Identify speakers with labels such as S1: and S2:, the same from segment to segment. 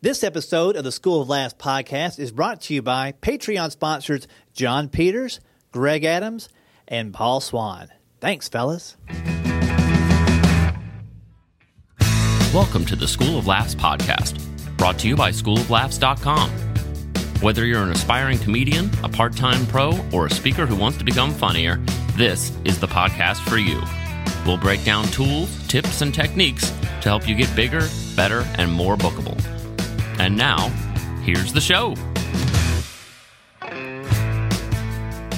S1: This episode of the School of Laughs podcast is brought to you by Patreon sponsors John Peters, Greg Adams, and Paul Swan. Thanks, fellas.
S2: Welcome to the School of Laughs podcast, brought to you by schooloflaughs.com. Whether you're an aspiring comedian, a part time pro, or a speaker who wants to become funnier, this is the podcast for you. We'll break down tools, tips, and techniques to help you get bigger, better, and more bookable. And now, here's the show.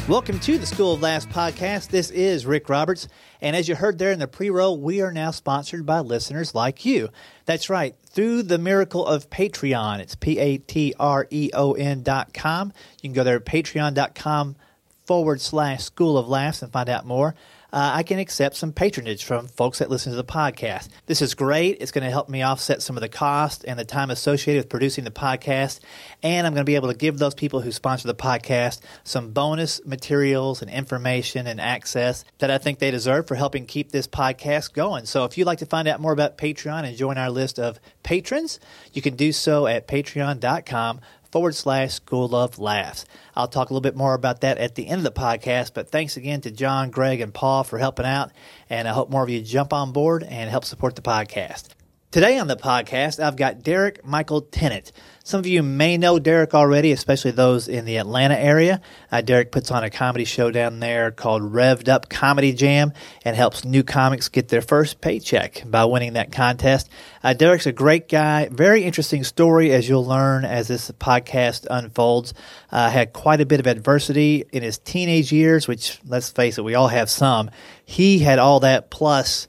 S1: Welcome to the School of Laughs podcast. This is Rick Roberts. And as you heard there in the pre roll, we are now sponsored by listeners like you. That's right, through the miracle of Patreon. It's P A T R E O N dot com. You can go there, at patreon.com forward slash School of Laughs, and find out more uh, I can accept some patronage from folks that listen to the podcast. This is great. It's going to help me offset some of the cost and the time associated with producing the podcast. And I'm going to be able to give those people who sponsor the podcast some bonus materials and information and access that I think they deserve for helping keep this podcast going. So if you'd like to find out more about Patreon and join our list of patrons, you can do so at patreon.com forward slash school of laughs. I'll talk a little bit more about that at the end of the podcast, but thanks again to John, Greg, and Paul for helping out, and I hope more of you jump on board and help support the podcast. Today on the podcast, I've got Derek Michael Tennant. Some of you may know Derek already, especially those in the Atlanta area. Uh, Derek puts on a comedy show down there called Revved Up Comedy Jam and helps new comics get their first paycheck by winning that contest. Uh, Derek's a great guy, very interesting story as you'll learn as this podcast unfolds. Uh, had quite a bit of adversity in his teenage years, which let's face it, we all have some. He had all that plus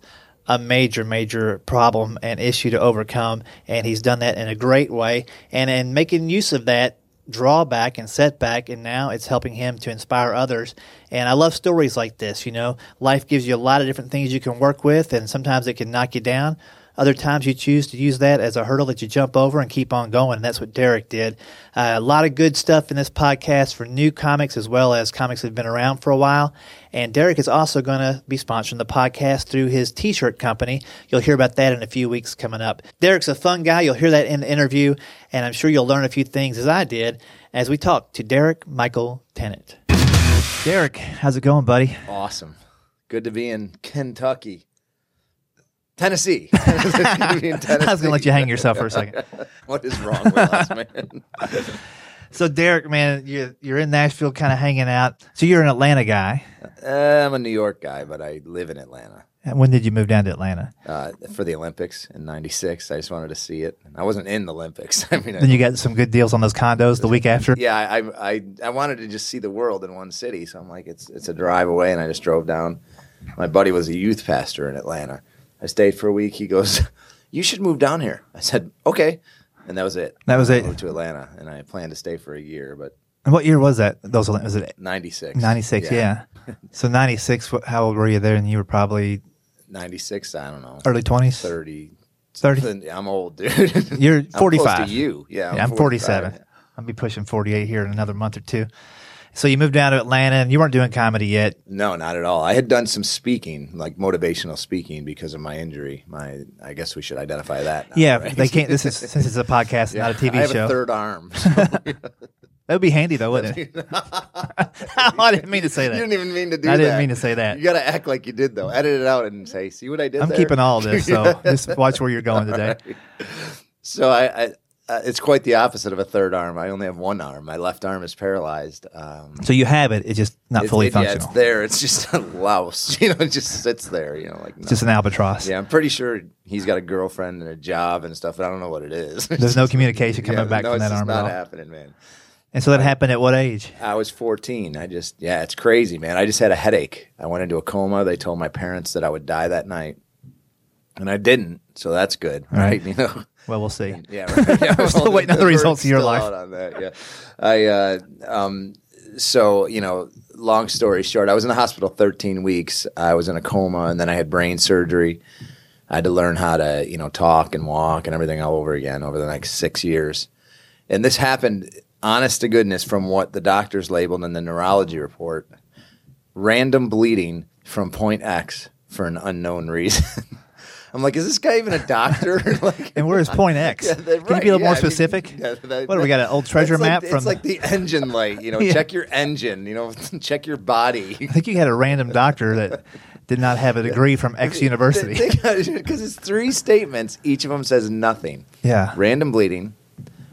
S1: a major, major problem and issue to overcome. And he's done that in a great way. And in making use of that drawback and setback, and now it's helping him to inspire others. And I love stories like this. You know, life gives you a lot of different things you can work with, and sometimes it can knock you down. Other times you choose to use that as a hurdle that you jump over and keep on going. And that's what Derek did. Uh, a lot of good stuff in this podcast for new comics as well as comics that have been around for a while. And Derek is also going to be sponsoring the podcast through his t shirt company. You'll hear about that in a few weeks coming up. Derek's a fun guy. You'll hear that in the interview. And I'm sure you'll learn a few things as I did as we talk to Derek Michael Tennant. Derek, how's it going, buddy?
S3: Awesome. Good to be in Kentucky. Tennessee. Tennessee.
S1: I was going to let you hang yourself for a second.
S3: what is wrong with us, man?
S1: so, Derek, man, you're, you're in Nashville kind of hanging out. So, you're an Atlanta guy.
S3: Uh, I'm a New York guy, but I live in Atlanta.
S1: And when did you move down to Atlanta?
S3: Uh, for the Olympics in '96. I just wanted to see it. I wasn't in the Olympics. I mean,
S1: then you got some good deals on those condos the week after.
S3: Yeah, I, I I wanted to just see the world in one city, so I'm like, it's it's a drive away, and I just drove down. My buddy was a youth pastor in Atlanta, I stayed for a week. He goes, "You should move down here." I said, "Okay," and that was it.
S1: That was it. I.
S3: Moved to Atlanta, and I planned to stay for a year, but.
S1: And what year was that? Those was it
S3: ninety six?
S1: Ninety six, yeah. yeah. so ninety six. How old were you there? And you were probably
S3: ninety six. I don't know.
S1: Early twenties.
S3: Thirty.
S1: 30?
S3: I'm old, dude.
S1: You're 45.
S3: you. Yeah.
S1: I'm, yeah, I'm 47. I'll be pushing 48 here in another month or two. So you moved down to Atlanta and you weren't doing comedy yet.
S3: No, not at all. I had done some speaking, like motivational speaking because of my injury. My I guess we should identify that. Now,
S1: yeah,
S3: right?
S1: they can't this is since it's a podcast, yeah, not a TV
S3: I have
S1: show.
S3: A third arm. So.
S1: That would be handy though, wouldn't it? Oh, I didn't mean to say that.
S3: You didn't even mean to do that.
S1: I didn't mean to say that.
S3: You got to act like you did though. Edit it out and say, "See what I did?"
S1: I'm
S3: there?
S1: keeping all this, so just watch where you're going today.
S3: Right. So I, I uh, it's quite the opposite of a third arm. I only have one arm. My left arm is paralyzed. Um,
S1: so you have it. It's just not fully
S3: it,
S1: functional.
S3: Yeah, it's there. It's just a louse. You know, it just sits there. You know, like
S1: no. just an albatross.
S3: Yeah, I'm pretty sure he's got a girlfriend and a job and stuff. But I don't know what it is.
S1: There's no communication coming
S3: yeah,
S1: back
S3: no,
S1: from that
S3: arm.
S1: It's not
S3: happening, man.
S1: And so that happened at what age?
S3: I was 14. I just, yeah, it's crazy, man. I just had a headache. I went into a coma. They told my parents that I would die that night, and I didn't. So that's good, right? right? You know.
S1: Well, we'll see.
S3: Yeah, right. yeah
S1: we're still waiting on the results of your life.
S3: on that, yeah. I, uh, um, so you know, long story short, I was in the hospital 13 weeks. I was in a coma, and then I had brain surgery. I had to learn how to, you know, talk and walk and everything all over again over the next six years. And this happened honest to goodness, from what the doctors labeled in the neurology report, random bleeding from point X for an unknown reason. I'm like, is this guy even a doctor? like,
S1: And where's point X?
S3: Yeah,
S1: Can you be a little
S3: yeah,
S1: more
S3: I mean,
S1: specific?
S3: yeah, that-
S1: what do we got? An old treasure
S3: it's like-
S1: map
S3: It's like the engine light. You know, check your engine. You know, check your body.
S1: I think you had a random doctor that did not have a degree from X university.
S3: Because it's three statements. Each of them says nothing.
S1: Yeah.
S3: Random bleeding,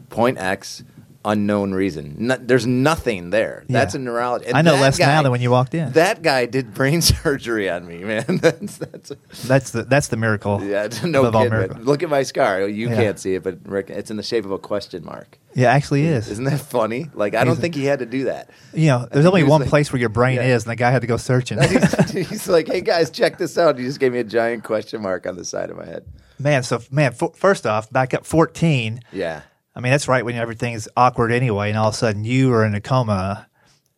S3: point X, unknown reason. No, there's nothing there.
S1: Yeah.
S3: That's a neurologist.
S1: I know less now than when you walked in.
S3: That guy did brain surgery on me, man. that's that's
S1: That's the that's the miracle.
S3: yeah. No
S1: of all
S3: kid, man.
S1: miracles.
S3: Look at my scar. You
S1: Yeah.
S3: can't see it, but Rick, it's in the shape of a question mark.
S1: Yeah, actually is.
S3: Isn't that funny? Like I don't
S1: He's-
S3: think he had to do that.
S1: You know, there's only one
S3: like-
S1: place where your brain
S3: Yeah.
S1: is, and the guy had to go searching.
S3: he's, he's like, "Hey guys, check this out." He just gave me a giant question mark on the side of my head.
S1: man, so man, f- first off, back up 14.
S3: Yeah.
S1: I mean, that's right when everything's awkward anyway, and all of a sudden you were in a coma.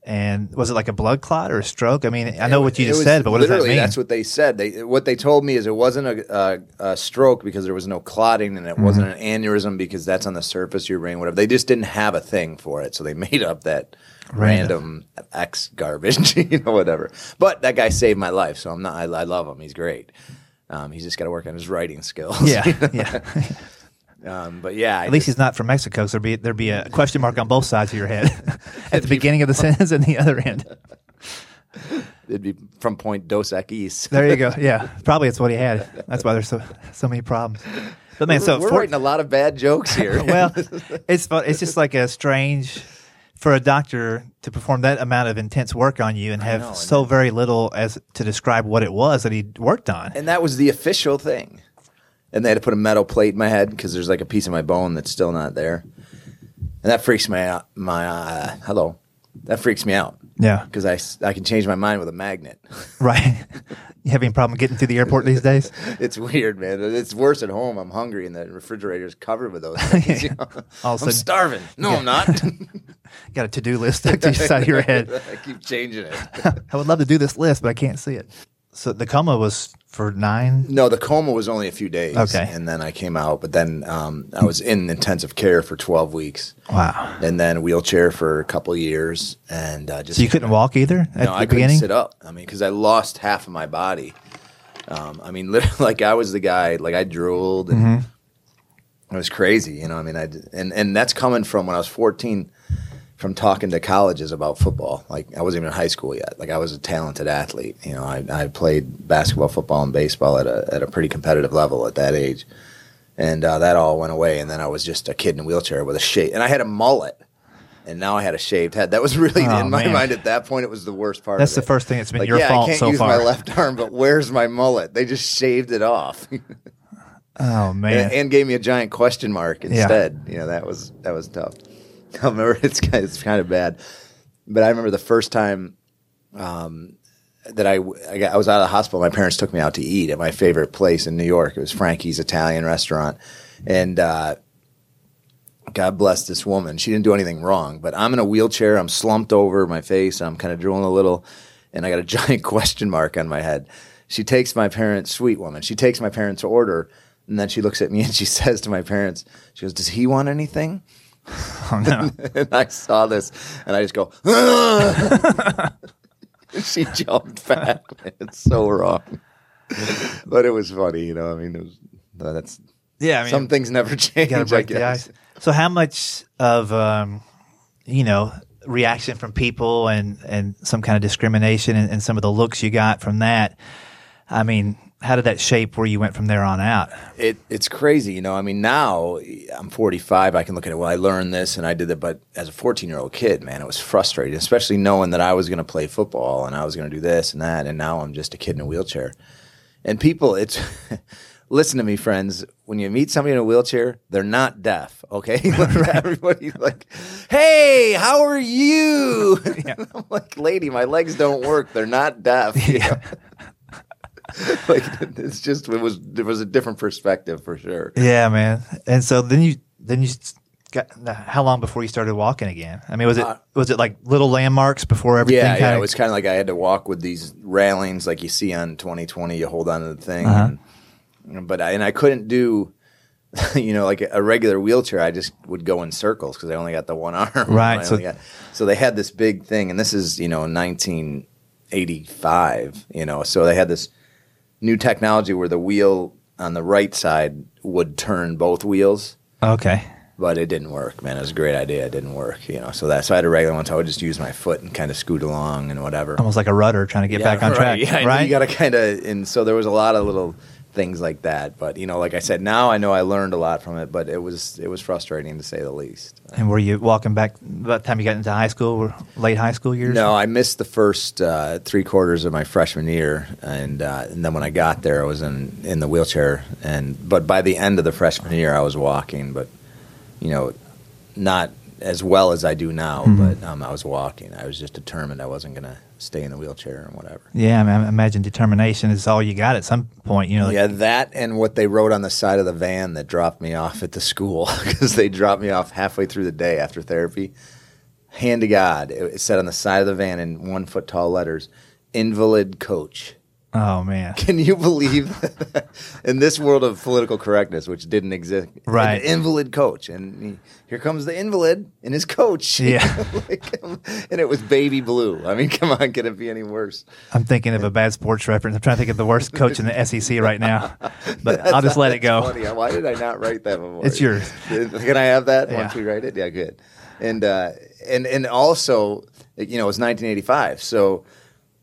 S1: And was it like a blood clot or a stroke? I mean, I know what you just said, but what does that mean?
S3: That's what they said. They what they told me is it wasn't a, a, a stroke because there was no clotting, and it
S1: Mm-hmm.
S3: wasn't an aneurysm because that's on the surface of your brain. Whatever. They just didn't have a thing for it, so they made up that
S1: Random.
S3: random, X garbage, you know, whatever. But that guy saved my life, so I'm not. I, I love him. He's great. Um, he's just got to work on his writing skills.
S1: yeah, yeah.
S3: Um, but yeah, I
S1: At least he's not from Mexico, so there'd be there'd be a question mark on both sides of your head, at the beginning of the sentence and the other end.
S3: it'd be from Point Dos Equis.
S1: There you go. Yeah, probably it's what he had. That's why there's so so many problems. But man, so
S3: we're
S1: four-
S3: writing a lot of bad jokes here.
S1: well, it's. It's just like a strange for a doctor to perform that amount of intense work on you and have
S3: know,
S1: so very little as to describe what it was that he worked on.
S3: And that was the official thing. And they had to put a metal plate in my head because there's like a piece of my bone that's still not there. And that freaks me out. My uh, hello, that freaks me out
S1: Yeah,
S3: because I, I can change my mind with a magnet.
S1: right. you having a problem getting through the airport these days?
S3: it's weird, man. It's worse at home. I'm hungry and the refrigerator's covered with those. Things, you know?
S1: All of a
S3: I'm starving. No, I'm not.
S1: Got a to do list stuck to your side of your head.
S3: I keep changing it.
S1: I would love to do this list, but I can't see it. So the coma was for nine.
S3: No, the coma was only a few days.
S1: Okay.
S3: And then I came out, but then um, I was in intensive care for 12 weeks.
S1: Wow.
S3: and then wheelchair for a couple years, and uh, just
S1: So you couldn't walk either at
S3: No,
S1: the
S3: I couldn't sit up. I mean, because I lost half of my body. Um, I mean, literally, like I was the guy. Like I drooled, and
S1: Mm-hmm.
S3: it was crazy. You know, I mean, I and and that's coming from when I was fourteen, from talking to colleges about football. Like I wasn't even in high school yet. Like I was a talented athlete. You know, I, I played basketball, football, and baseball at a at a pretty competitive level at that age. And uh, that all went away, and then I was just a kid in a wheelchair with a shave, and I had a mullet, and now I had a shaved head. That was really
S1: Oh,
S3: in my
S1: man.
S3: mind at that point. It was the worst part.
S1: That's
S3: of
S1: the first thing that's been
S3: Like,
S1: your
S3: yeah,
S1: fault
S3: I can't
S1: so
S3: use
S1: far.
S3: my left arm, but where's my mullet? They just shaved it off,
S1: oh man.
S3: and, and gave me a giant question mark instead. You know, that was that was tough. I remember it's kind it's kind of bad, but I remember the first time um, that I I, got, I was out of the hospital. My parents took me out to eat at my favorite place in New York. It was Frankie's Italian restaurant, and. Uh, God bless this woman. She didn't do anything wrong, but I'm in a wheelchair. I'm slumped over my face. I'm kind of drooling a little, and I got a giant question mark on my head. She takes my parents, sweet woman. She takes my parents' order, and then she looks at me and she says to my parents, "She goes, does he want anything?"
S1: Oh no.
S3: and I saw this, and I just go, "Ah!" she jumped back. It's so wrong, but it was funny, you know. I mean, it was, that's
S1: Yeah, I mean,
S3: some things never change.
S1: gotta break the ice. So how much of um, you know reaction from people and and some kind of discrimination and, and some of the looks you got from that? I mean, how did that shape where you went from there on out?
S3: it it's crazy, you know. I mean, now I'm 45. I can look at it. Well, I learned this and I did that, but as a 14 year old kid, man, it was frustrating, especially knowing that I was going to play football and I was going to do this and that, and now I'm just a kid in a wheelchair. And people, it's listen to me, friends. When you meet somebody in a wheelchair, they're not deaf. Okay, everybody like, hey, how are you? I'm like, lady, my legs don't work. They're not deaf. know? like it's just it was there was a different perspective for sure.
S1: Yeah, man. And so then you then you got how long before you started walking again? I mean, was it was it like little landmarks before everything?
S3: Uh, Yeah, yeah. It was kind of like I had to walk with these railings, like you see on 2020. You hold on to the thing,
S1: Uh-huh.
S3: and, but I, and I couldn't do, you know, like a regular wheelchair. I just would go in circles because I only got the one arm.
S1: Right, so-
S3: got- so they had this big thing, and this is you know 1985. You know, so they had this new technology where the wheel on the right side would turn both wheels,
S1: Okay.
S3: but it didn't work. Man, it was a great idea. It didn't work. You know, so that's so I had a regular one. So I would just use my foot and kind of scoot along and whatever.
S1: Almost like a rudder trying to get back on
S3: right.
S1: track.
S3: Yeah,
S1: right.
S3: you got to kind of, and so there was a lot of little things like that. But you know, like I said, now I know I learned a lot from it, but it was it was frustrating to say the least.
S1: and were you walking back by the time you got into high school, or late high school years?
S3: No, I missed the first uh, three quarters of my freshman year, and uh, and then when I got there, I was in in the wheelchair, and but by the end of the freshman year, I was walking, but you know, not as well as I do now,
S1: Mhm.
S3: but um, I was walking. I was just determined I wasn't going to stay in the wheelchair and whatever.
S1: Yeah, I, mean, I imagine determination is all you got at some point. You know. like-
S3: yeah, that and what they wrote on the side of the van that dropped me off at the school because they dropped me off halfway through the day after therapy. Hand to God, it, it said on the side of the van in one foot tall letters, "Invalid coach."
S1: Oh man.
S3: Can you believe that? in this world of political correctness, which didn't exist,
S1: Right.
S3: An invalid coach, and he, here comes the invalid and his coach.
S1: Yeah.
S3: Like, and it was baby blue. I mean, come on, can it be any worse?
S1: I'm thinking of a bad sports reference. I'm trying to think of the worst coach in the SEC right now, but I'll just let it go.
S3: Funny. Why did I not write that before?
S1: It's yours.
S3: Can I have that
S1: Yeah.
S3: once we write it? Yeah, good. And uh, and and also, you know, it was 1985, so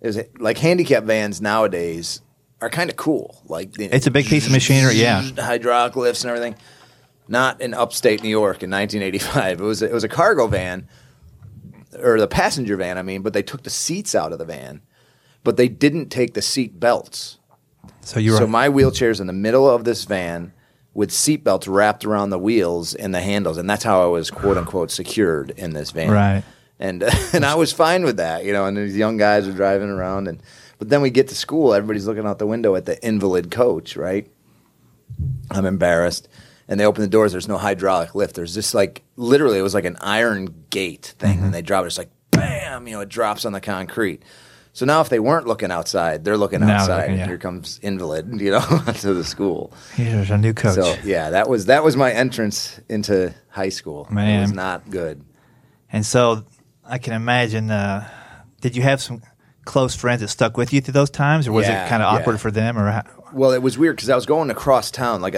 S3: it like handicap vans nowadays are kind of cool. Like the-
S1: It's a big piece of machinery, yeah.
S3: hydraulic lifts and everything. Not in upstate New York in 1985. It was it was a cargo van, or the passenger van. I mean, but they took the seats out of the van, but they didn't take the seat belts.
S1: So you were
S3: So my wheelchair's in the middle of this van with seat belts wrapped around the wheels and the handles, and that's how I was quote unquote secured in this van.
S1: Right.
S3: And and I was fine with that, you know. And these young guys are driving around, and but then we get to school, everybody's looking out the window at the invalid coach, right? I'm embarrassed. And they open the doors. There's no hydraulic lift. There's just like literally, it was like an iron gate thing, and mm-hmm. they drop it. It's like bam, you know, it drops on the concrete. So now, if they weren't looking outside, they're looking
S1: Now
S3: outside.
S1: looking, yeah.
S3: Here comes invalid, you know, to the school.
S1: here's a new coach.
S3: So yeah, that was that was my entrance into high school. it
S1: Man.
S3: was not good.
S1: And so I can imagine. Uh, did you have some close friends that stuck with you through those times, or was
S3: Yeah,
S1: it kind of awkward
S3: yeah.
S1: for them? Or how,
S3: Well, it was weird because I was going across town. Like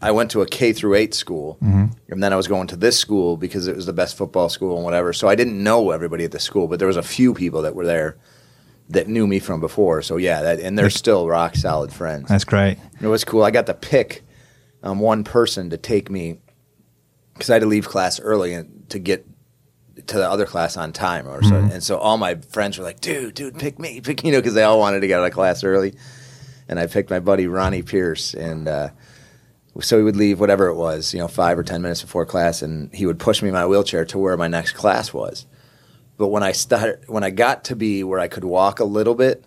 S3: I went to a K through eight school,
S1: Mm-hmm.
S3: and then I was going to this school because it was the best football school and whatever. So I didn't know everybody at the school, but there was a few people that were there that knew me from before. So yeah, that, and they're still rock solid friends.
S1: that's great.
S3: It was cool. I got to pick um, one person to take me because I had to leave class early and to get to the other class on time or so. And so all my friends were like, "Dude, dude, pick me, pick you know," because they all wanted to get out of class early. And I picked my buddy Ronnie Pierce, and uh, so he would leave whatever it was, you know, five or ten minutes before class, and he would push me in my wheelchair to where my next class was. But when I started, when I got to be where I could walk a little bit,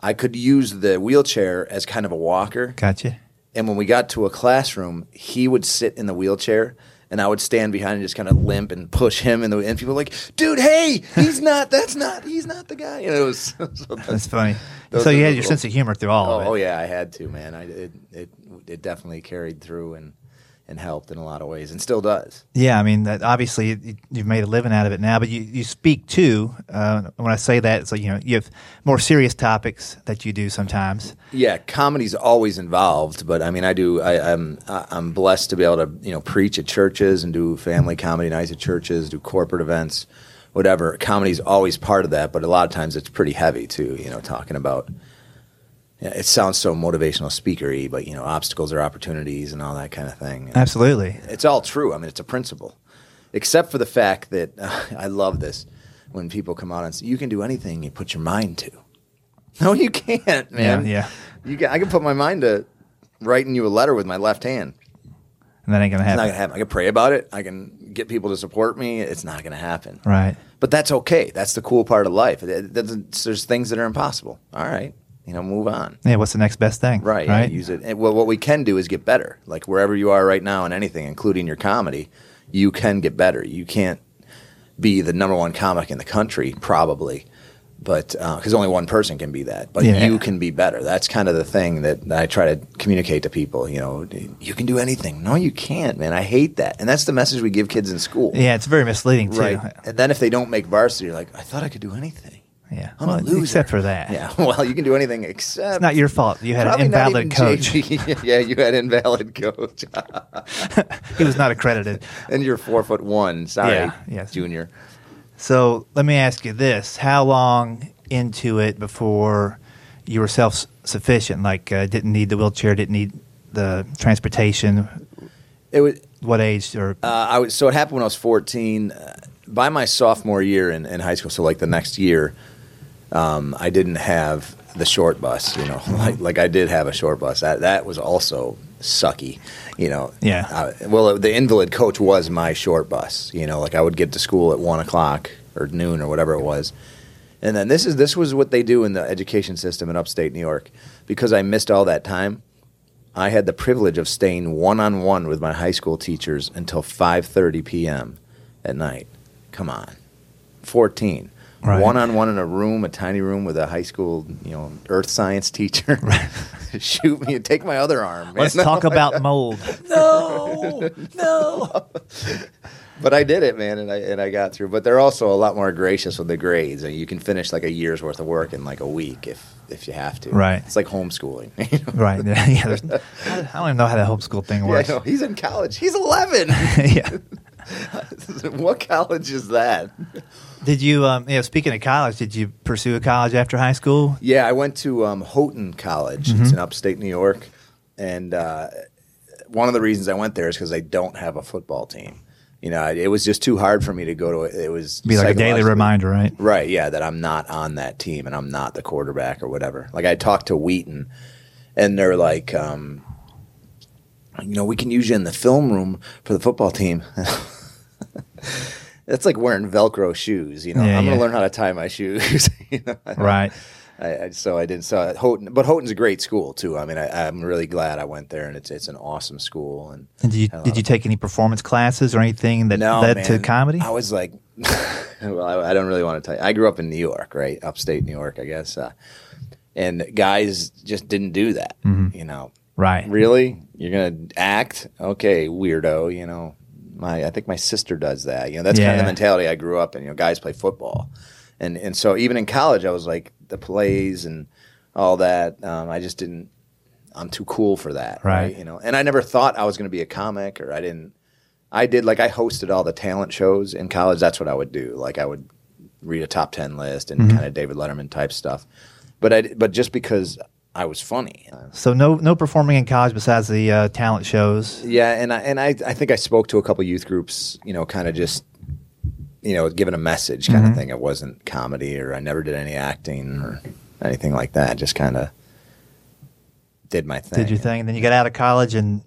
S3: I could use the wheelchair as kind of a walker.
S1: Gotcha.
S3: And when we got to a classroom, he would sit in the wheelchair and I would stand behind and just kind of limp and push him in the and people were like, dude, hey, he's not that's not he's not the guy. You know, it was so
S1: That's funny. So you had your sense of humor through all
S3: Oh,
S1: of it.
S3: oh yeah, I had to, man. I it, it it definitely carried through and and helped in a lot of ways and still does.
S1: Yeah, I mean, that obviously you- you've made a living out of it now, but you, you speak too. Uh, when I say that, so you know you have more serious topics that you do sometimes.
S3: Yeah, comedy's always involved, but I mean, I do. I, I'm I'm blessed to be able to you know preach at churches and do family comedy nights at churches, do corporate events, whatever. Comedy's always part of that, but a lot of times it's pretty heavy too. You know, talking about. Yeah, it sounds so motivational speakery, but you know, obstacles are opportunities and all that kind of thing. And
S1: Absolutely.
S3: it's all true. I mean, it's a principle, except for the fact that I love this when people come out and say, "You can do anything you put your mind to." No, you can't, man.
S1: Yeah,
S3: You can, I can put my mind to writing you a letter with my left hand.
S1: And that ain't gonna happen.
S3: It's not gonna happen. I can pray about it. I can get people to support me. It's not gonna happen.
S1: Right.
S3: But that's okay. That's the cool part of life. It, it. There's things that are impossible. All right, you know, move on.
S1: Yeah. What's the next best thing?
S3: Right.
S1: Right.
S3: use it. And, well, what we can do is get better. Like wherever you are right now in anything, including your comedy, you can get better. You can't be the number one comic in the country, probably, but uh, because only one person can be that. But
S1: Yeah.
S3: you can be better. That's kind of the thing that I try to communicate to people. You know, you can do anything. No, you can't, man. I hate that, and that's the message we give kids in school.
S1: yeah, it's very misleading too.
S3: Right. And then if they don't make varsity, you're like, I thought I could do anything.
S1: Yeah.
S3: I'm
S1: Well,
S3: a loser.
S1: except for that.
S3: Yeah. Well, you can do anything except
S1: It's not your fault. You had an invalid coach.
S3: Yeah, you had an invalid coach,
S1: he was not accredited.
S3: and you're four foot one. Sorry,
S1: Yeah, yes.
S3: junior.
S1: So let me ask you this: How long into it before you were self sufficient? Like, uh, didn't need the wheelchair, didn't need the transportation.
S3: It was.
S1: What age or
S3: Uh, I was so it happened when I was 14. Uh, by my sophomore year in, in high school, so like the next year, um, I didn't have the short bus. You know, like like I did have a short bus. That that was also sucky. You know.
S1: Yeah.
S3: Uh, well, the invalid coach was my short bus. You know, like I would get to school at one o'clock or noon or whatever it was. And then this is this was what they do in the education system in upstate New York. Because I missed all that time, I had the privilege of staying one on one with my high school teachers until 5:30 p.m. at night. Come on, 14.
S1: Right.
S3: One on one in a room, a tiny room with a high school, you know, earth science teacher. Shoot me and take my other arm. man.
S1: let's talk about mold. No, no.
S3: But I did it, man, and I and I got through. But they're also a lot more gracious with the grades. You can finish like a year's worth of work in like a week if if you have to.
S1: Right.
S3: It's like homeschooling. you know?
S1: Right. Yeah. I don't even know how that homeschool thing
S3: Yeah, I
S1: works.
S3: know. He's in college. He's 11.
S1: yeah.
S3: What college is that?
S1: Did you, um, you know, speaking of college, did you pursue a college after high school?
S3: Yeah, I went to um, Houghton College. It's in upstate New York, and uh, one of the reasons I went there is because they don't have a football team. You know, it was just too hard for me to go to. it. It was
S1: Be like a daily reminder, right?
S3: Right, yeah, that I'm not on that team and I'm not the quarterback or whatever. Like I talked to Wheaton, and they're like, um, you know, we can use you in the film room for the football team. That's like wearing Velcro shoes. You know,
S1: Yeah,
S3: I'm going
S1: yeah.
S3: to learn how to tie my shoes. you know?
S1: Right.
S3: I, I, so I didn't. So Houghton, but Houghton's a great school too. I mean, I, I'm really glad I went there, and it's it's an awesome school. And
S1: And did you
S3: had a lot
S1: did you take any performance classes or anything that
S3: no,
S1: led to comedy?
S3: I was like, well, I, I don't really want to tell you. I grew up in New York, right, upstate New York, I guess. Uh, and guys just didn't do that. You know,
S1: right.
S3: really, you're gonna act? Okay, weirdo. You know, my I think my sister does that. You know, that's kind of the mentality I grew up in. You know, guys play football, and and so even in college, I was like the plays and all that. Um, I just didn't. I'm too cool for that,
S1: Right.
S3: right? You know, and I never thought I was going to be a comic, or I didn't. I did like I hosted all the talent shows in college. That's what I would do. Like I would read a top ten list and kind of David Letterman type stuff. But I but just because I was funny.
S1: So no no performing in college besides the uh, talent shows.
S3: Yeah, and I and I I think I spoke to a couple youth groups. You know, kind of just you know giving a message kind of thing. It wasn't comedy, or I never did any acting or anything like that. Just kind of did my thing.
S1: Did your thing, and then you got out of college, and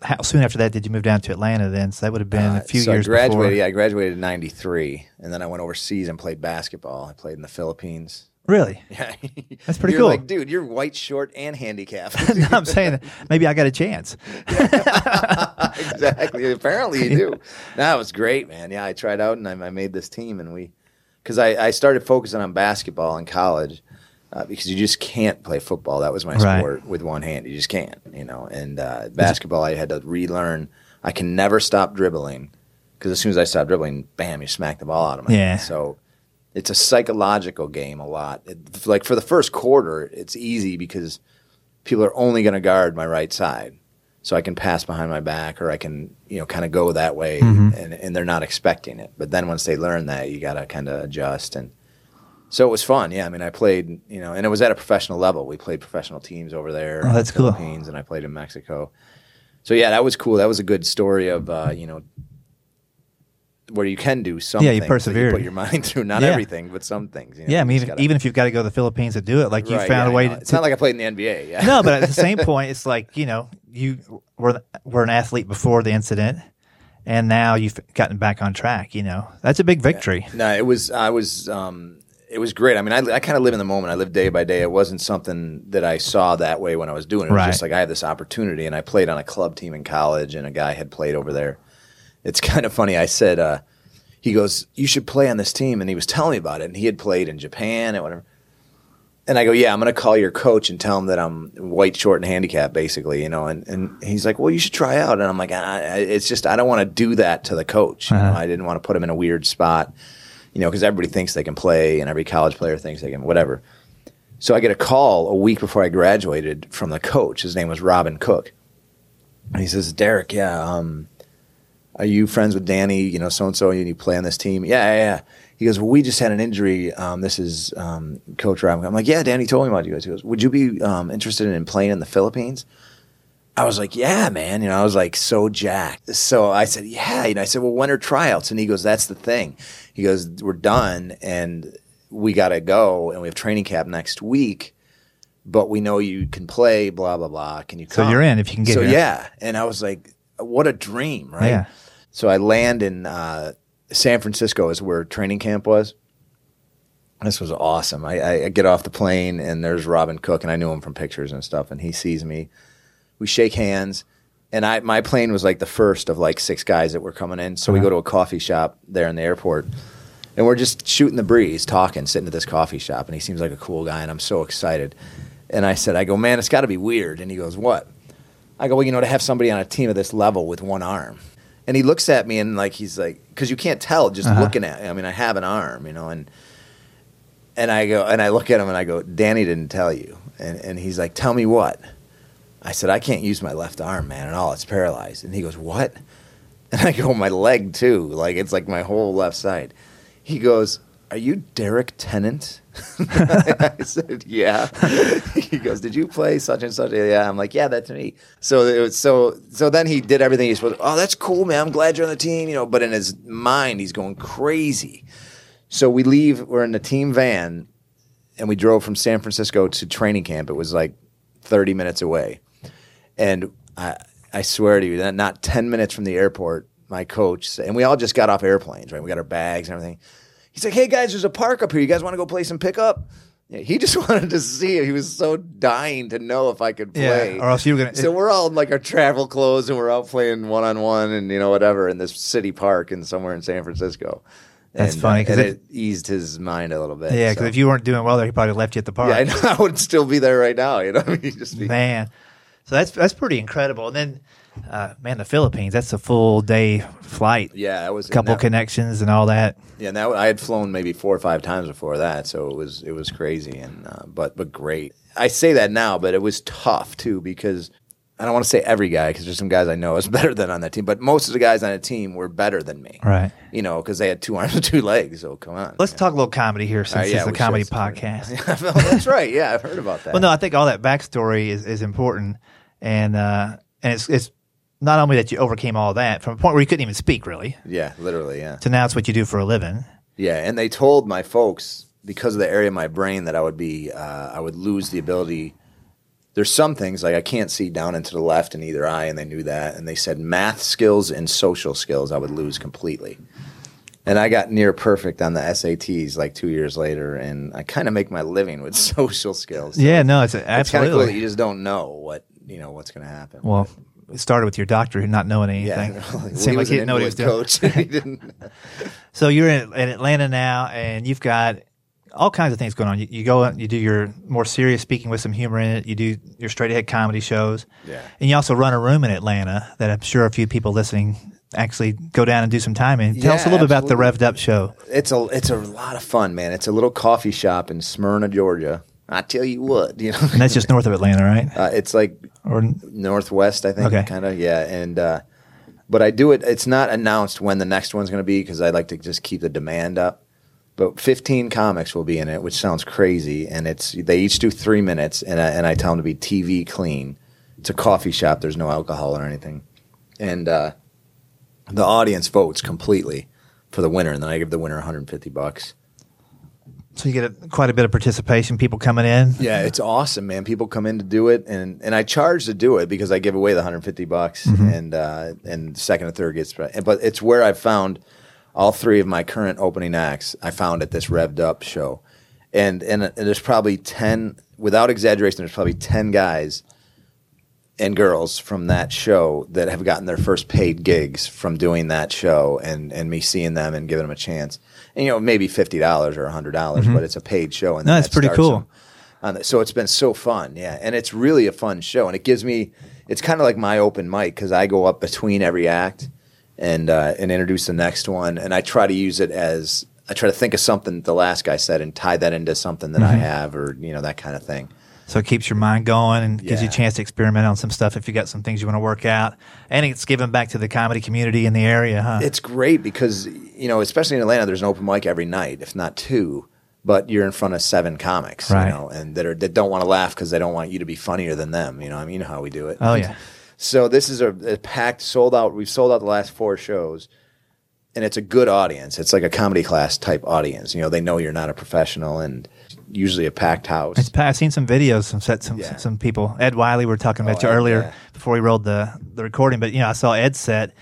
S1: how soon after that did you move down to Atlanta? Then so that would have been
S3: Uh,
S1: a few
S3: so
S1: years
S3: I graduated.
S1: before.
S3: Yeah, I graduated in '93, and then I went overseas and played basketball. I played in the Philippines.
S1: Really?
S3: Yeah,
S1: That's pretty
S3: you're
S1: cool.
S3: Like, dude, you're white, short, and handicapped.
S1: No, I'm saying that maybe I got a chance.
S3: exactly. Apparently, you do. That was great, man. Yeah, I tried out and I, I made this team, and we, because I, I started focusing on basketball in college, uh, because you just can't play football. That was my
S1: Right.
S3: sport with one hand. You just can't, you know. And uh, basketball, I had to relearn. I can never stop dribbling, because as soon as I stop dribbling, bam, you smack the ball out of my
S1: Yeah.
S3: hand. So. It's a psychological game a lot. It, like for the first quarter, it's easy because people are only going to guard my right side. So I can pass behind my back or I can you know kind of go that way and, and they're not expecting it. But then once they learn that you got to kind of adjust and so it was fun. Yeah I mean I played you know and it was at a professional level. We played professional teams over there
S1: Oh,
S3: in
S1: that's
S3: the
S1: cool.
S3: Philippines and I played in Mexico. So yeah that was cool. That was a good story of uh, you know where you can do something
S1: Yeah, you
S3: that
S1: persevered.
S3: put your mind through not
S1: Yeah.
S3: everything but some things you know,
S1: Yeah, I mean, even,
S3: gotta-
S1: even if you've got to go to the Philippines to do it, like you
S3: Right,
S1: found
S3: yeah,
S1: a way to.
S3: it's not like I played in the NBA yeah
S1: no, but at the same point, it's like you know you were were an athlete before the incident, and now you've gotten back on track. You know that's a big victory.
S3: No, it was. I was. Um, it was great. I mean, I, I kind of live in the moment. I live day by day. It wasn't something that I saw that way when I was doing it. It was
S1: Right.
S3: just like I had this opportunity, and I played on a club team in college, and a guy had played over there. It's kind of funny. I said, uh, he goes, "You should play on this team," and he was telling me about it. And he had played in Japan and whatever. And I go, yeah, I'm going to call your coach and tell him that I'm white, short, and handicapped, basically, you know. And, and he's like, well, you should try out. And I'm like, I, I, it's just I don't want to do that to the coach. You?
S1: Uh-huh.
S3: I didn't want to put him in a weird spot you know, because everybody thinks they can play, and every college player thinks they can, whatever. So I get a call a week before I graduated from the coach. His name was Robin Cook, and he says, "Derek, yeah, um, are you friends with Danny? You know, so and so, and you play on this team? Yeah, yeah, yeah." He goes, "Well, we just had an injury. Um, this is um, Coach Robin." I'm like, "Yeah, Danny told me about you guys." He goes, "Would you be um, interested in playing in the Philippines?" I was like, yeah, man. You know, I was like so jacked. So I said, yeah. You know, I said, well, when are tryouts? And he goes, that's the thing. He goes, we're done and we got to go and we have training camp next week, but we know you can play, blah, blah, blah. Can you
S1: So you're in if you can get
S3: So yeah. And I was like, what a dream, right?
S1: Yeah.
S3: So I land in uh, San Francisco is where training camp was. This was awesome. I, I, get off the plane and there's Robin Cook and I knew him from pictures and stuff. And he sees me. We shake hands. And I my plane was like the first of like six guys that were coming in. So we
S1: Uh-huh.
S3: go to a coffee shop there in the airport. And we're just shooting the breeze, talking, sitting at this coffee shop. And he seems like a cool guy. And I'm so excited. And I said, I go, man, it's got to be weird. And he goes, what? I go, well, you know, to have somebody on a team of this level with one arm. And he looks at me and like he's like, because you can't tell just
S1: Uh-huh.
S3: looking at. Me. I mean, I have an arm, you know, and and I go and I look at him and I go, Danny didn't tell you, and and he's like, tell me what. I said, I can't use my left arm, man, at all. It's paralyzed. And he goes, what? And I go, my leg too. Like it's like my whole left side. He goes, are you Derek Tennant? I said, yeah. he goes, did you play such and such? Yeah. I'm like, yeah, that's me. So it was so so then he did everything he's supposed. Oh, that's cool, man. I'm glad you're on the team. You know, but in his mind, he's going crazy. So we leave. We're in the team van, and we drove from San Francisco to training camp. It was like 30 minutes away, and I I swear to you, that not 10 minutes from the airport, my coach and we all just got off airplanes, right? We got our bags and everything. He's like, "Hey guys, there's a park up here. You guys want to go play some pickup?" Yeah, he just wanted to see it. He was so dying to know if I could play.
S1: Yeah, or else you were gonna.
S3: So we're all in like our travel clothes and we're out playing one on one and you know whatever in this city park and somewhere in San Francisco.
S1: That's
S3: And, uh,
S1: funny,
S3: because
S1: it-
S3: it, eased his mind a little bit.
S1: yeah, because
S3: so.
S1: if you weren't doing well there, he probably left you at the park.
S3: yeah, I know I would still be there right now. You know, I mean, just be,
S1: Man, so that's that's pretty incredible. And then, uh, man, the Philippines. That's a full day flight.
S3: yeah, it was a
S1: couple
S3: that-
S1: connections and all that.
S3: Yeah, and that I had flown maybe four or five times before that, so it was it was crazy and uh, but but great. I say that now, but it was tough too because I don't want to say every guy because there's some guys I know is better than on that team, but most of the guys on the team were better than me.
S1: Right.
S3: You know, because they had two arms and two legs. So come on.
S1: Let's talk a little comedy here since
S3: Uh, yeah,
S1: it's a comedy podcast.
S3: Well, that's right. Yeah, I've heard about that.
S1: Well, no, I think all that backstory is, is important, and uh, and it's it's not only that you overcame all that from a point where you couldn't even speak really
S3: Yeah, literally. Yeah.
S1: to now it's what you do for a living.
S3: Yeah, and they told my folks because of the area of my brain that I would be, uh, I would lose the ability. There's some things like I can't see down into the left in either eye, and they knew that. And they said math skills and social skills I would lose completely. And I got near perfect on the SATs like two years later, and I kind of make my living with social skills.
S1: Yeah, no, it's
S3: it's kind of cool
S1: absolutely.
S3: you just don't know what you know what's going to happen.
S1: well, it started with your doctor who not knowing
S3: yeah,
S1: anything.
S3: he
S1: seemed like he didn't know what he was
S3: invalid
S1: doing.
S3: coach. he didn't.
S1: So you're in, in Atlanta now, and you've got all kinds of things going on. You, you go, you do your more serious speaking with some humor in it. You do your straight ahead comedy shows,
S3: Yeah.
S1: and you also run a room in Atlanta that I'm sure a few people listening actually go down and do some time in. Tell us a
S3: Yeah,
S1: little bit about the. Revved Up show.
S3: it's a it's a lot of fun, man. It's a little coffee shop in Smyrna, Georgia. I tell you what, you know,
S1: And that's just north of Atlanta, right?
S3: uh, it's like
S1: Or
S3: northwest, I think,
S1: Okay.
S3: kind of, yeah. And uh, but I do it. It's not announced when the next one's going to be because I like to just keep the demand up. But 15 comics will be in it, which sounds crazy. And it's they each do three minutes, and I, and I tell them to be TV clean. It's a coffee shop. There's no alcohol or anything, and uh, the audience votes completely for the winner, and then I give the winner 150 bucks.
S1: So you get a, quite a bit of participation, people coming in.
S3: Yeah, it's awesome, man. People come in to do it, and and I charge to do it because I give away the 150 bucks, and uh, and second and third gets. But it's where I found all three of my current opening acts. I found at this revved up show, and and, and there's probably ten, without exaggeration, there's probably ten guys and girls from that show that have gotten their first paid gigs from doing that show and, and me seeing them and giving them a chance. And, you know, maybe $50 or $100, dollars mm-hmm. but it's a paid show. And
S1: No, that's pretty cool.
S3: on the- um, so it's been so fun. Yeah. And it's really a fun show. And it gives me, it's kind of like my open mic because I go up between every act and, uh, and introduce the next one. And I try to use it as I try to think of something the last guy said and tie that into something that I mm-hmm. have, or you know that kind of thing.
S1: So it keeps your mind going and gives you a chance to experiment on some stuff if you got some things you want to work out. And it's giving back to the comedy community in the area, huh?
S3: It's great because you know, especially in Atlanta, there's an open mic every night, if not two. But you're in front of seven comics,
S1: Right.
S3: you know, and that are that don't want to laugh because they don't want you to be funnier than them. You know, I mean, you know how we do it.
S1: oh, yeah.
S3: So this is a, a packed, sold out. We've sold out the last four shows, and it's a good audience. It's like a comedy class type audience. You know, they know you're not a professional, and usually a packed house.
S1: It's, I've seen some videos, some set, some
S3: Yeah.
S1: some people. Ed Wiley, we were talking about
S3: Oh,
S1: you
S3: Ed,
S1: earlier
S3: yeah.
S1: before we rolled the the recording, but you know I saw Ed's set,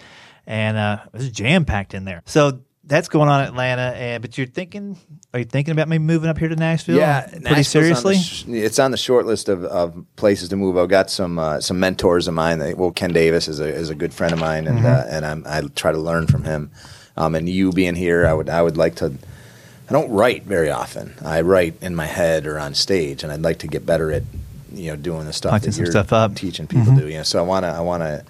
S1: and uh, it was jam packed in there. So that's going on in Atlanta, and but you're thinking, are you thinking about maybe moving up here to Nashville?
S3: Yeah,
S1: pretty
S3: Nashville's on
S1: seriously.
S3: sh- it's on the short list of, of places to move. I've got some uh, some mentors of mine. That, well, Ken Davis is a is a good friend of mine, and
S1: Mm-hmm.
S3: uh, and I'm, I try to learn from him. Um, and you being here, I would I would like to. I don't write very often. I write in my head or on stage, and I'd like to get better at you know doing the stuff
S1: Punching
S3: that you're
S1: stuff up.
S3: teaching people mm-hmm. to do. You know, so I want to I want to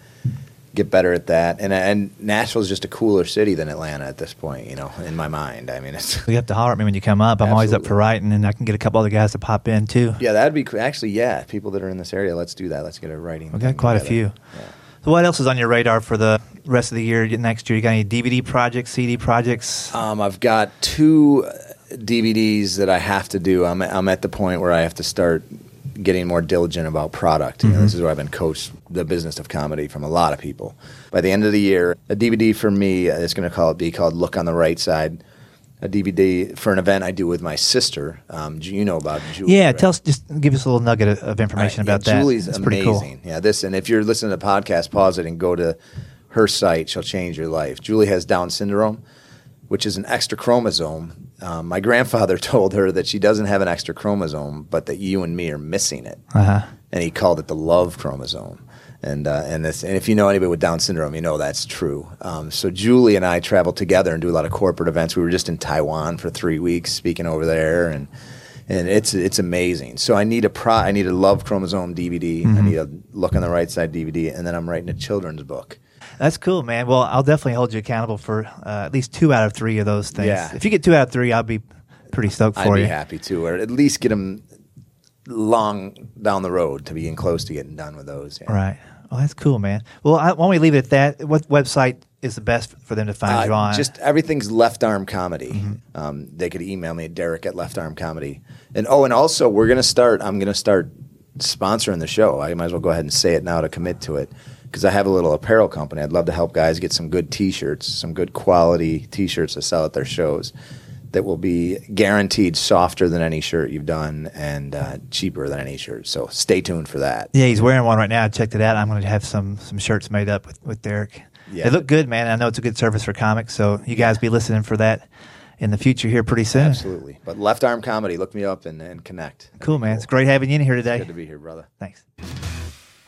S3: get better at that. And and Nashville is just a cooler city than Atlanta at this point. You know, in my mind. I mean, it's.
S1: You have to holler at me when you come up. I'm always up for writing, and I can get a couple other guys to pop in too.
S3: Yeah, that'd be cool. actually yeah. People that are in this area, let's do that. Let's get a writing.
S1: We got quite a few.
S3: Yeah.
S1: So what else is on your radar for the rest of the year? Next year, you got any DVD projects, CD projects?
S3: Um, I've got two uh, DVDs that I have to do. I'm I'm at the point where I have to start getting more diligent about product. You know, this is where I've been coached the business of comedy from a lot of people. By the end of the year, a DVD for me is going to call it be called Look on the Right Side. A DVD for an event I do with my sister. Um, you know about Julie.
S1: yeah,
S3: right?
S1: tell us, just give us a little nugget of, of information
S3: Right,
S1: about
S3: yeah,
S1: that.
S3: Julie's
S1: it's
S3: amazing.
S1: pretty cool.
S3: Yeah, this and if you're listening to the podcast, pause it and go to her site. She'll change your life. Julie has Down syndrome, which is an extra chromosome. Um, my grandfather told her that she doesn't have an extra chromosome, but that you and me are missing it,
S1: Uh-huh.
S3: and he called it the love chromosome. And uh, and this and if you know anybody with Down syndrome, you know that's true. Um, so Julie and I travel together and do a lot of corporate events. We were just in Taiwan for three weeks, speaking over there, and and it's it's amazing. So I need a pro, I need a love chromosome DVD.
S1: Mm-hmm.
S3: I need a look on the right side DVD, and then I'm writing a children's book.
S1: That's cool, man. Well, I'll definitely hold you accountable for uh, at least two out of three of those things.
S3: Yeah.
S1: If you get two out of three, I'll be pretty stoked for you.
S3: I'd be happy to, or at least get them long down the road to being close to getting done with those. Yeah.
S1: Right. Well, that's cool, man. Well, I, why don't we leave it at that? What website is the best for them to find you
S3: Uh,
S1: on?
S3: just everything's left arm comedy.
S1: Mm-hmm.
S3: Um, they could email me at Derek at left arm comedy. And oh, and also we're gonna start. I'm gonna start sponsoring the show. I might as well go ahead and say it now to commit to it because I have a little apparel company. I'd love to help guys get some good T-shirts, some good quality T-shirts to sell at their shows. That will be guaranteed softer than any shirt you've done and uh, cheaper than any shirt. So stay tuned for that.
S1: yeah, he's wearing one right now. I checked it out. I'm going to have some some shirts made up with, with Derek.
S3: Yeah.
S1: They look good, man. I know it's a good service for comics, so you guys be listening for that in the future here pretty soon.
S3: Absolutely. But left arm comedy, look me up and, and connect.
S1: Cool, man. It's great having you in here today.
S3: Good to be here, brother.
S1: Thanks.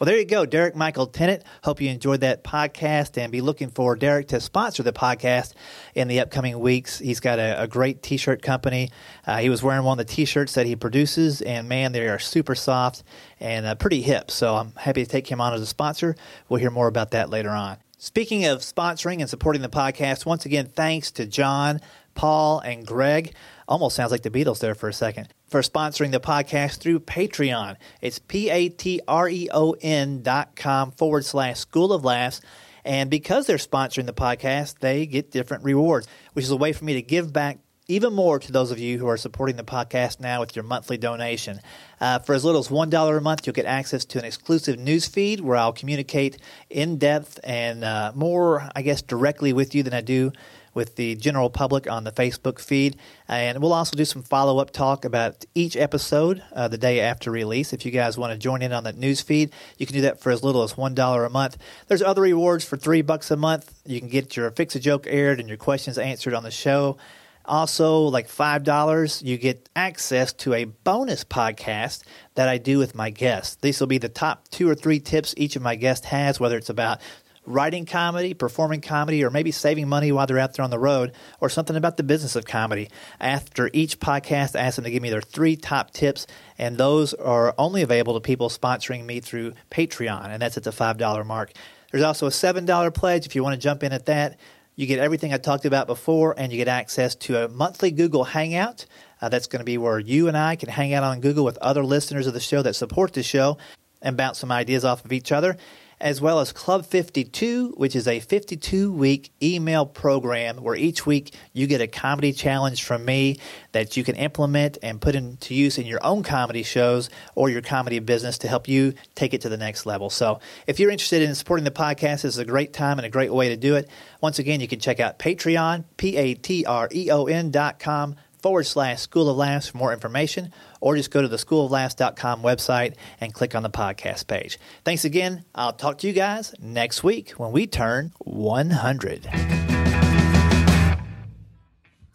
S1: Well, there you go, Derek Michael Tennant. Hope you enjoyed that podcast and be looking for Derek to sponsor the podcast in the upcoming weeks. He's got a, a great t shirt company. Uh, he was wearing one of the t shirts that he produces, and man, they are super soft and uh, pretty hip. So I'm happy to take him on as a sponsor. We'll hear more about that later on. Speaking of sponsoring and supporting the podcast, once again, thanks to John, Paul, and Greg. Almost sounds like the Beatles there for a second. For sponsoring the podcast through Patreon. It's P A T R E O N dot com forward slash School of Laughs. And because they're sponsoring the podcast, they get different rewards, which is a way for me to give back even more to those of you who are supporting the podcast now with your monthly donation. Uh, for as little as $1 a month, you'll get access to an exclusive news feed where I'll communicate in depth and uh, more, I guess, directly with you than I do with the general public on the Facebook feed. And we'll also do some follow up talk about each episode uh, the day after release. If you guys want to join in on that news feed, you can do that for as little as $1 a month. There's other rewards for 3 bucks a month. You can get your Fix a Joke aired and your questions answered on the show. Also, like $5, you get access to a bonus podcast that I do with my guests. These will be the top two or three tips each of my guests has, whether it's about writing comedy, performing comedy, or maybe saving money while they're out there on the road, or something about the business of comedy. After each podcast, I ask them to give me their three top tips, and those are only available to people sponsoring me through Patreon, and that's at the $5 mark. There's also a $7 pledge if you want to jump in at that. You get everything I talked about before, and you get access to a monthly Google Hangout. Uh, that's going to be where you and I can hang out on Google with other listeners of the show that support the show and bounce some ideas off of each other as well as Club 52, which is a 52 week email program where each week you get a comedy challenge from me that you can implement and put into use in your own comedy shows or your comedy business to help you take it to the next level. So if you're interested in supporting the podcast, this is a great time and a great way to do it. Once again, you can check out Patreon, P A T R E O N dot com forward slash School of Laughs for more information, or just go to the schooloflaughs.com website and click on the podcast page. Thanks again. I'll talk to you guys next week when we turn 100.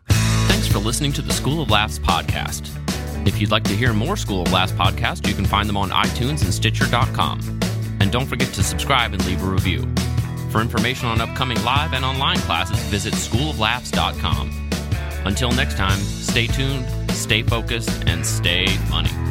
S2: Thanks for listening to the School of Laughs podcast. If you'd like to hear more School of Laughs podcasts, you can find them on iTunes and Stitcher.com. And don't forget to subscribe and leave a review. For information on upcoming live and online classes, visit schooloflaughs.com. Until next time, stay tuned, stay focused, and stay funny.